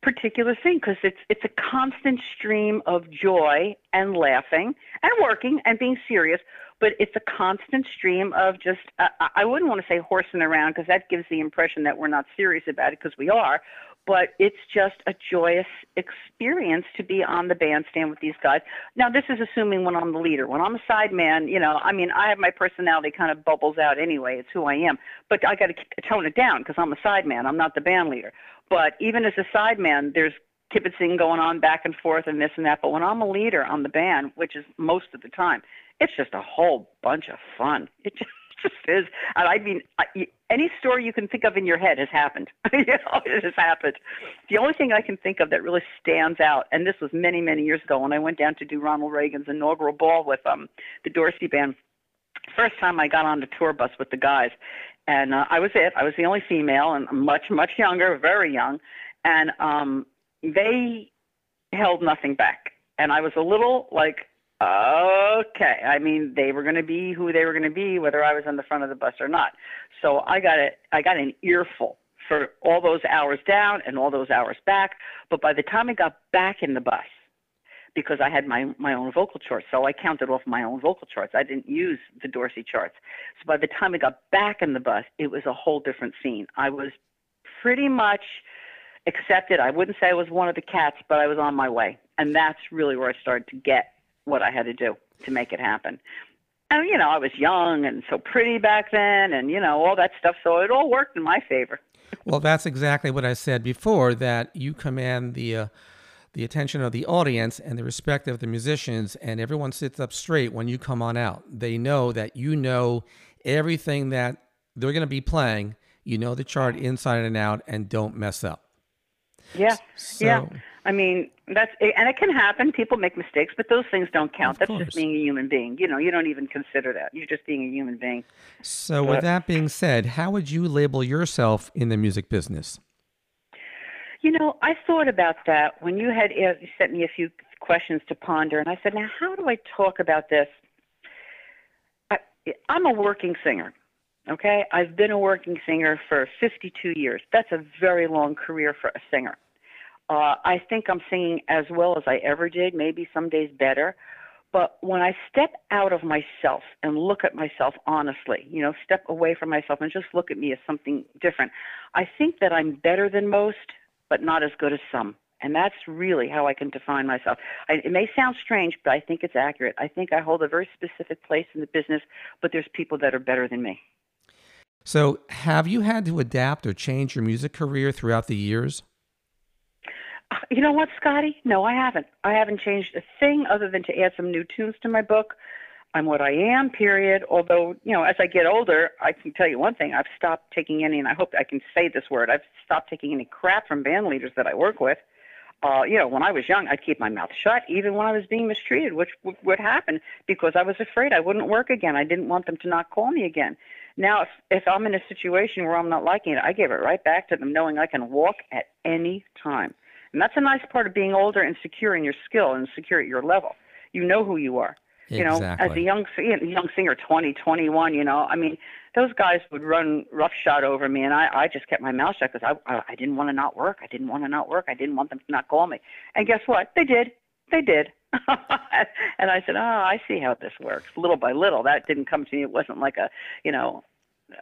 particular thing because it's it's a constant stream of joy and laughing and working and being serious, but it's a constant stream of just uh, I wouldn't want to say horsing around because that gives the impression that we're not serious about it because we are, but it's just a joyous experience to be on the bandstand with these guys. Now, this is assuming when I'm the leader. When I'm a sideman, you know, I mean, I have my personality kind of bubbles out anyway. It's who I am. But I got to tone it down because I'm a sideman. I'm not the band leader. But even as a sideman, there's kibitzing going on back and forth and this and that. But when I'm a leader on the band, which is most of the time, it's just a whole bunch of fun. It just just is. And I mean, any story you can think of in your head has happened. you know, it has happened. The only thing I can think of that really stands out, and this was many, many years ago when I went down to do Ronald Reagan's inaugural ball with um the Dorsey band. First time I got on the tour bus with the guys, and uh, I was it. I was the only female, and much, much younger, very young, and um they held nothing back. And I was a little like Okay. I mean, they were going to be who they were going to be, whether I was on the front of the bus or not. So I got it. I got an earful for all those hours down and all those hours back. But by the time I got back in the bus, because I had my my own vocal charts, so I counted off my own vocal charts. I didn't use the Dorsey charts. So by the time I got back in the bus, it was a whole different scene. I was pretty much accepted. I wouldn't say I was one of the cats, but I was on my way, and that's really where I started to get what I had to do to make it happen. And you know, I was young and so pretty back then, and you know all that stuff. So it all worked in my favor. Well, that's exactly what I said before. That you command the uh, the attention of the audience and the respect of the musicians, and everyone sits up straight when you come on out. They know that you know everything that they're going to be playing. You know the chart inside and out, and don't mess up. Yeah, so, yeah. I mean, that's and it can happen. People make mistakes, but those things don't count. That's just being a human being. You know, you don't even consider that. You're just being a human being. So, but, with that being said, how would you label yourself in the music business? You know, I thought about that when you had uh, you sent me a few questions to ponder, and I said, now how do I talk about this? I, I'm a working singer. Okay, I've been a working singer for 52 years. That's a very long career for a singer. Uh, I think I'm singing as well as I ever did, maybe some days better. But when I step out of myself and look at myself honestly, you know, step away from myself and just look at me as something different, I think that I'm better than most, but not as good as some. And that's really how I can define myself. I, it may sound strange, but I think it's accurate. I think I hold a very specific place in the business, but there's people that are better than me. So, have you had to adapt or change your music career throughout the years? You know what, Scotty? No, I haven't. I haven't changed a thing other than to add some new tunes to my book. I'm what I am, period. Although, you know, as I get older, I can tell you one thing. I've stopped taking any, and I hope I can say this word, I've stopped taking any crap from band leaders that I work with. Uh, you know, when I was young, I'd keep my mouth shut, even when I was being mistreated, which w- would happen because I was afraid I wouldn't work again. I didn't want them to not call me again. Now, if, if I'm in a situation where I'm not liking it, I give it right back to them, knowing I can walk at any time. And that's a nice part of being older and secure in your skill and secure at your level. You know who you are. You know, as a young young singer, 20, 21, you know, I mean, those guys would run roughshod over me, and I, I just kept my mouth shut because I, I didn't want to not work. I didn't want to not work. I didn't want them to not call me. And guess what? They did. They did. and I said, oh, I see how this works. Little by little, that didn't come to me. It wasn't like a, you know,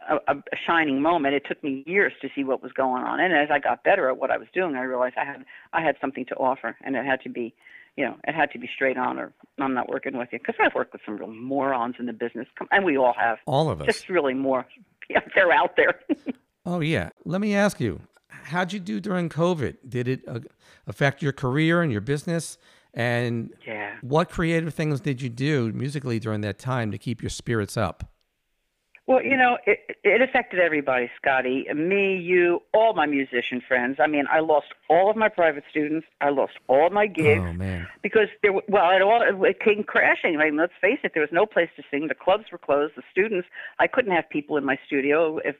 a, a shining moment. It took me years to see what was going on, and as I got better at what I was doing, I realized I had I had something to offer, and it had to be, you know, it had to be straight on, or I'm not working with you because I've worked with some real morons in the business, and we all have. All of us. Just really more. Yeah, they're out there. oh yeah. Let me ask you, how'd you do during COVID? Did it uh, affect your career and your business? And yeah. what creative things did you do musically during that time to keep your spirits up? Well, you know, it, it affected everybody, Scotty. Me, you, all my musician friends. I mean, I lost all of my private students. I lost all my gigs oh, man. because there. Well, it all it came crashing. I mean, let's face it. There was no place to sing. The clubs were closed. The students. I couldn't have people in my studio if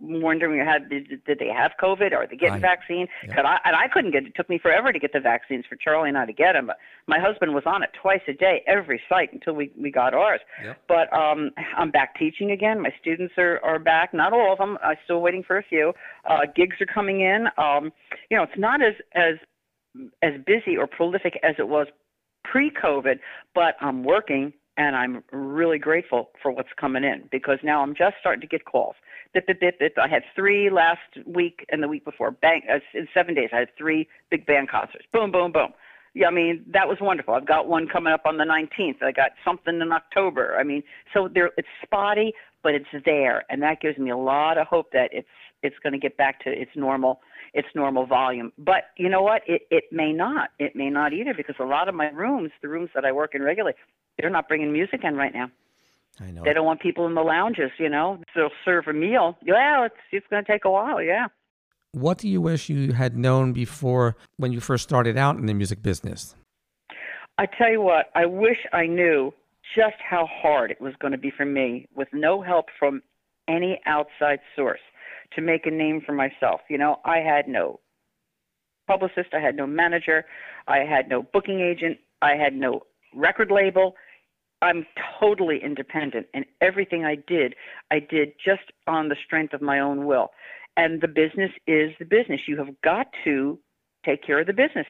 wondering had did, did they have COVID or are they getting I, vaccine? Yeah. I? And I couldn't get. It took me forever to get the vaccines for Charlie and I to get them. But my husband was on it twice a day, every site until we we got ours. But um, I'm back teaching again. My students are are back. Not all of them. I'm still waiting for a few. Uh, gigs are coming in. Um, you know, it's not as as as busy or prolific as it was pre-COVID, but I'm working and I'm really grateful for what's coming in because now I'm just starting to get calls. Bip, bip, bip, bip. I had three last week and the week before. Bang! uh, In seven days, I had three big band concerts. Boom, boom, boom. Yeah, I mean that was wonderful. I've got one coming up on the 19th. I got something in October. I mean, so there it's spotty, but it's there, and that gives me a lot of hope that it's it's going to get back to its normal its normal volume. But you know what? It it may not. It may not either because a lot of my rooms, the rooms that I work in regularly, they're not bringing music in right now. I know. They don't want people in the lounges. You know, they'll serve a meal. Yeah, it's it's going to take a while. Yeah. What do you wish you had known before when you first started out in the music business? I tell you what, I wish I knew just how hard it was going to be for me with no help from any outside source to make a name for myself. You know, I had no publicist, I had no manager, I had no booking agent, I had no record label. I'm totally independent, and everything I did, I did just on the strength of my own will. And the business is the business. You have got to take care of the business.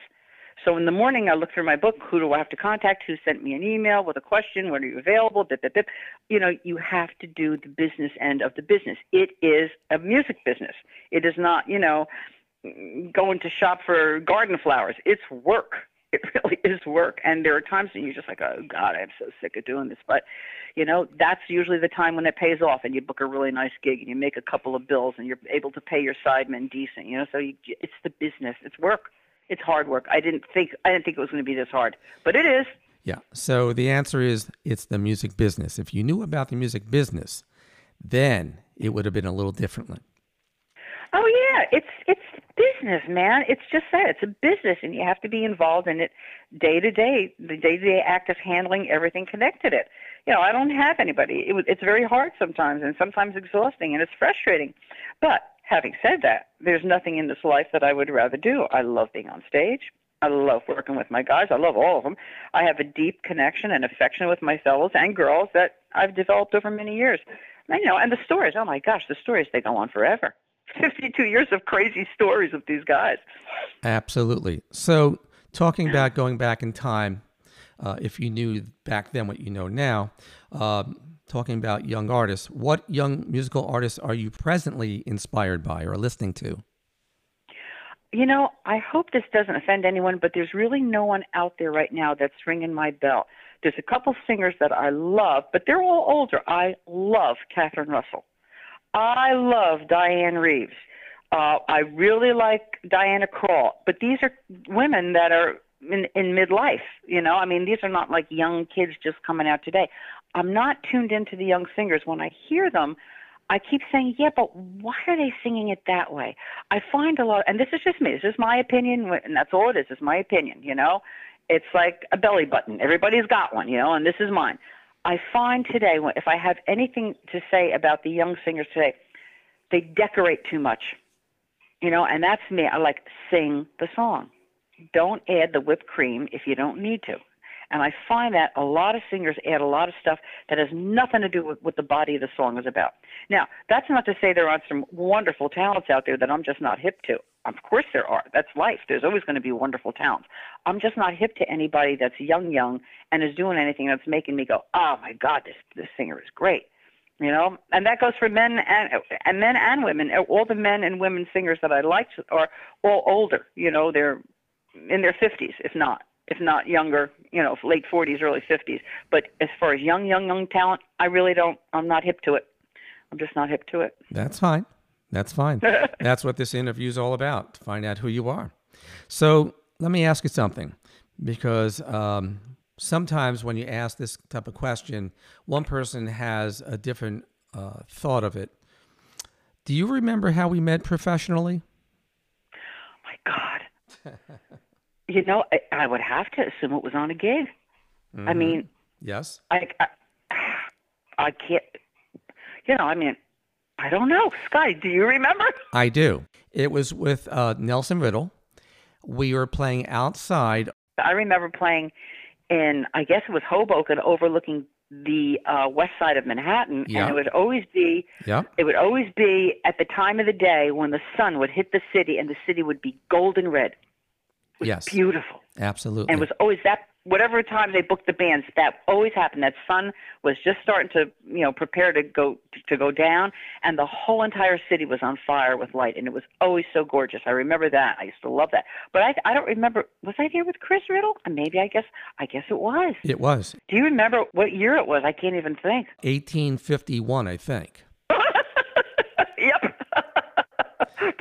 So in the morning, I look through my book. Who do I have to contact? Who sent me an email with a question? When are you available? Bip. You know, you have to do the business end of the business. It is a music business. It is not, you know, going to shop for garden flowers. It's work. It really is work. And there are times when you're just like, oh, God, I'm so sick of doing this. But, you know, that's usually the time when it pays off and you book a really nice gig and you make a couple of bills and you're able to pay your sidemen decent, you know. So you, it's the business. It's work it's hard work. I didn't think I didn't think it was going to be this hard, but it is. Yeah. So the answer is it's the music business. If you knew about the music business, then it would have been a little differently. Oh yeah, it's it's business, man. It's just that it's a business, and you have to be involved in it day to day. The day to day act of handling everything connected it. You know, I don't have anybody. It, it's very hard sometimes, and sometimes exhausting, and it's frustrating. But having said that, there's nothing in this life that I would rather do. I love being on stage. I love working with my guys. I love all of them. I have a deep connection and affection with my fellows and girls that I've developed over many years. And, you know, and the stories. Oh my gosh, the stories they go on forever. 52 years of crazy stories of these guys. Absolutely. So, talking about going back in time, uh, if you knew back then what you know now, um, talking about young artists, what young musical artists are you presently inspired by or listening to? You know, I hope this doesn't offend anyone, but there's really no one out there right now that's ringing my bell. There's a couple singers that I love, but they're all older. I love Catherine Russell. I love Dianne Reeves. Uh, I really like Diana Krall, but these are women that are in, in midlife. You know, I mean, these are not like young kids just coming out today. I'm not tuned into the young singers. When I hear them, I keep saying, yeah, but why are they singing it that way? I find a lot, and this is just me. This is my opinion, and that's all it is. It's my opinion. You know, it's like a belly button. Everybody's got one, you know, and this is mine. I find today, if I have anything to say about the young singers today, they decorate too much. You know, and that's me. I like sing the song. Don't add the whipped cream if you don't need to. And I find that a lot of singers add a lot of stuff that has nothing to do with what the body of the song is about. Now, that's not to say there aren't some wonderful talents out there that I'm just not hip to. Of course there are. That's life. There's always going to be wonderful talents. I'm just not hip to anybody that's young, young, and is doing anything that's making me go, oh my God, this this singer is great. You know, and that goes for men and and men and women. All the men and women singers that I liked are all older. You know, they're in their 50s, if not if not younger, you know, late 40s, early 50s. But as far as young, young, young talent, I really don't. I'm not hip to it. I'm just not hip to it. That's fine. That's fine. That's what this interview is all about to find out who you are. So let me ask you something because um, sometimes when you ask this type of question, one person has a different uh, thought of it. Do you remember how we met professionally? My God. you know, I, I would have to assume it was on a gig. Mm-hmm. I mean, yes. I, I I can't. You know, I mean, I don't know. Sky, do you remember? I do. It was with uh, Nelson Riddle. We were playing outside. I remember playing in, I guess it was Hoboken, overlooking the uh, west side of Manhattan, yeah. and it would always be, yeah. it would always be at the time of the day when the sun would hit the city, and the city would be golden red. Yes, beautiful. Absolutely, and it was always that whatever time they booked the bands, that always happened. That sun was just starting to, you know, prepare to go to go down, and the whole entire city was on fire with light, and it was always so gorgeous. I remember that. I used to love that. But I, I don't remember. Was I there with Chris Riddle? Maybe I guess I guess it was. It was. Do you remember what year it was? I can't even think. 1851, I think. yep.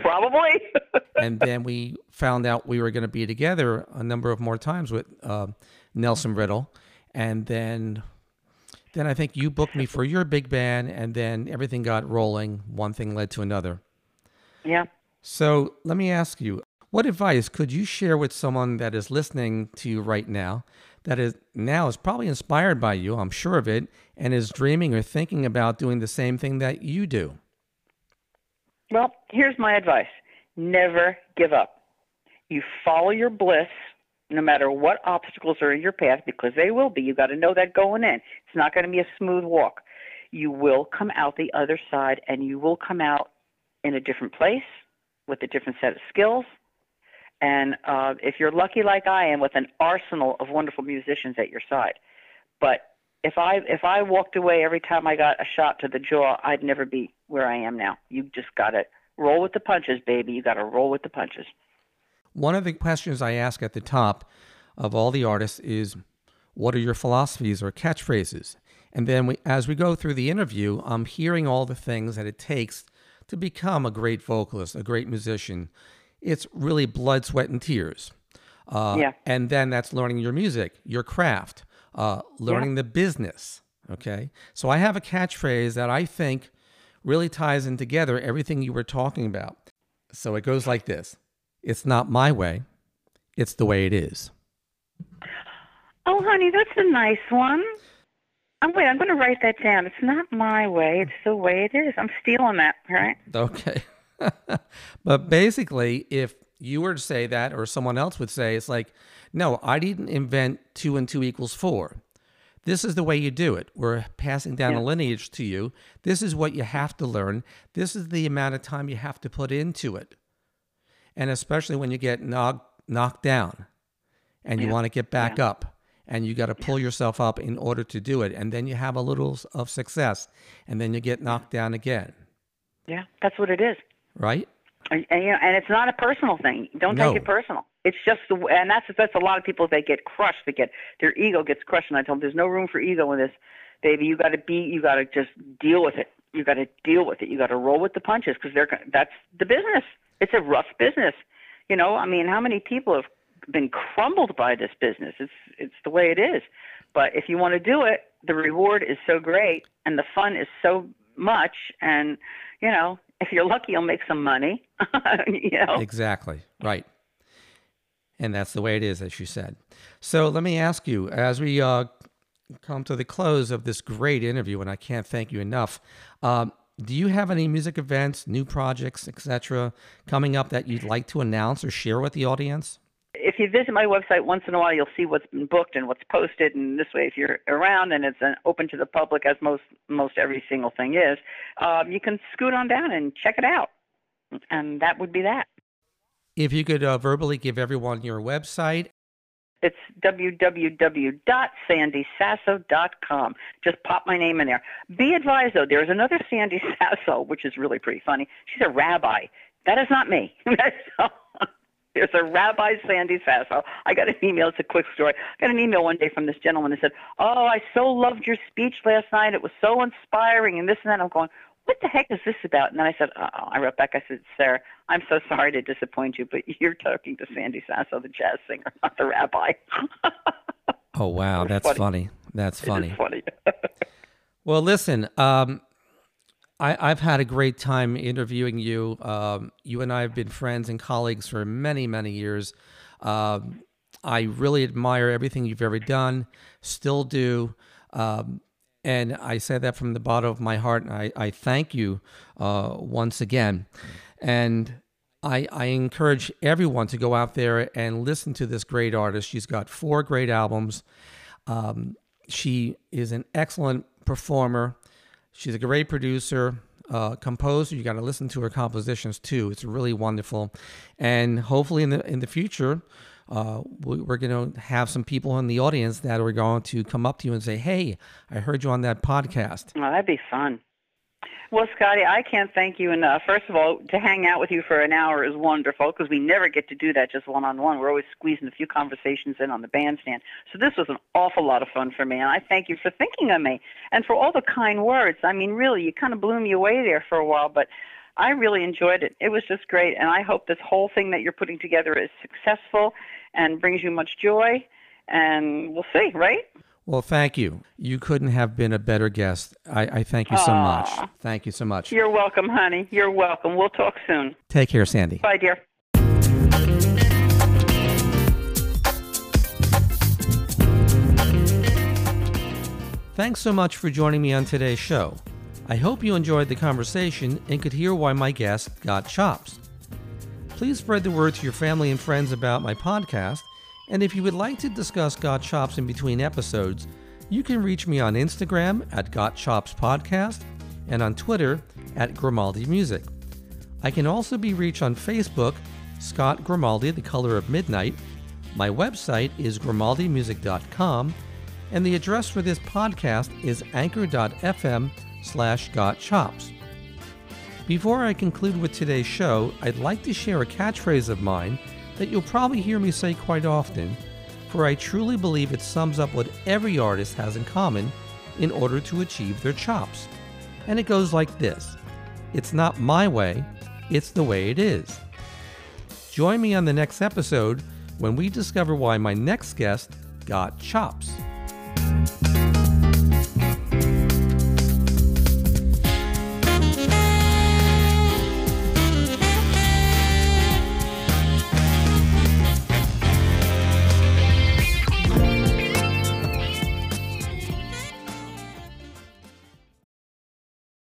Probably. and then we found out we were going to be together a number of more times with uh, Nelson Riddle, and then then I think you booked me for your big band, and then everything got rolling. One thing led to another. Yeah. So let me ask you, what advice could you share with someone that is listening to you right now, that is now is probably inspired by you, I'm sure of it, and is dreaming or thinking about doing the same thing that you do? Well, here's my advice never give up. You follow your bliss no matter what obstacles are in your path, because they will be. You got to know that going in. It's not going to be a smooth walk. You will come out the other side, and you will come out in a different place with a different set of skills. And uh, if you're lucky like I am, with an arsenal of wonderful musicians at your side. But if I if I walked away every time I got a shot to the jaw, I'd never be where I am now. You just got to roll with the punches, baby. You got to roll with the punches. One of the questions I ask at the top of all the artists is, "What are your philosophies or catchphrases?" And then we, as we go through the interview, I'm hearing all the things that it takes to become a great vocalist, a great musician. It's really blood, sweat, and tears. Uh, yeah. And then that's learning your music, your craft, uh, learning yeah. the business. Okay. So I have a catchphrase that I think really ties in together everything you were talking about. So it goes like this It's not my way, it's the way it is. Oh, honey, that's a nice one. I'm wait. I'm going to write that down. It's not my way. It's the way it is. I'm stealing that. Right? Okay. but basically, if you were to say that, or someone else would say, it's like, no, I didn't invent two and two equals four. This is the way you do it. We're passing down yeah. a lineage to you. This is what you have to learn. This is the amount of time you have to put into it. And especially when you get knocked, knocked down and you want to get back yeah. up and you got to pull yourself up in order to do it. And then you have a little of success and then you get knocked down again. Yeah, that's what it is. Right? And, and, you know, and it's not a personal thing. Don't no. take it personal. It's just the and that's that's a lot of people they get crushed. They get their ego gets crushed. And I tell them there's no room for ego in this, baby. You got to be. You got to just deal with it. You got to deal with it. You got to roll with the punches because they're that's the business. It's a rough business. You know, I mean, how many people have been crumbled by this business? It's it's the way it is. But if you want to do it, the reward is so great and the fun is so much and you know if you're lucky, you'll make some money. you know? Exactly. Right. And that's the way it is, as you said. So let me ask you, as we uh, come to the close of this great interview, and I can't thank you enough. Um, do you have any music events, new projects, etc., coming up that you'd like to announce or share with the audience? If you visit my website once in a while, you'll see what's been booked and what's posted. And this way, if you're around and it's open to the public, as most most every single thing is, um, you can scoot on down and check it out. And that would be that. If you could uh, verbally give everyone your website. It's www.sandysasso.com. Just pop my name in there. Be advised, though, there's another Sandy Sasso, which is really pretty funny. She's a rabbi. That is not me. There's a Rabbi Sandy Sasso. I got an email. It's a quick story. I got an email one day from this gentleman that said, "Oh, I so loved your speech last night. It was so inspiring." And this and that. I'm going, "What the heck is this about?" And then I said, oh, I wrote back. I said, "Sir, I'm so sorry to disappoint you, but you're talking to Sandy Sasso, the jazz singer, not the rabbi." oh wow, that's funny. funny. That's funny. funny. well, listen. Um, I, have had a great time interviewing you. Um, you and I have been friends and colleagues for many, many years. Um, I really admire everything you've ever done, still do. Um, and I say that from the bottom of my heart. And I, I thank you uh, once again. And I, I encourage everyone to go out there and listen to this great artist. She's got four great albums. Um, she is an excellent performer. She's a great producer, uh, composer. You got to listen to her compositions too. It's really wonderful, and hopefully in the in the future, uh, we're going to have some people in the audience that are going to come up to you and say, "Hey, I heard you on that podcast." Oh, that'd be fun. Well, Scotty, I can't thank you enough. First of all, to hang out with you for an hour is wonderful because we never get to do that just one on one. We're always squeezing a few conversations in on the bandstand. So this was an awful lot of fun for me, and I thank you for thinking of me and for all the kind words. I mean, really, you kind of blew me away there for a while, but I really enjoyed it. It was just great, and I hope this whole thing that you're putting together is successful and brings you much joy. And we'll see, right? Well, thank you. You couldn't have been a better guest. I, I thank you so Aww. much. Thank you so much. You're welcome, honey. You're welcome. We'll talk soon. Take care, Sandy. Bye, dear. Thanks so much for joining me on today's show. I hope you enjoyed the conversation and could hear why my guest got chops. Please spread the word to your family and friends about my podcast and if you would like to discuss Got Chops in between episodes, you can reach me on Instagram at Got Chops Podcast and on Twitter at Grimaldi Music. I can also be reached on Facebook, Scott Grimaldi, The Color of Midnight. My website is grimaldimusic.com, and the address for this podcast is anchor.fm slash gotchops. Before I conclude with today's show, I'd like to share a catchphrase of mine that you'll probably hear me say quite often, for I truly believe it sums up what every artist has in common in order to achieve their chops. And it goes like this It's not my way, it's the way it is. Join me on the next episode when we discover why my next guest got chops.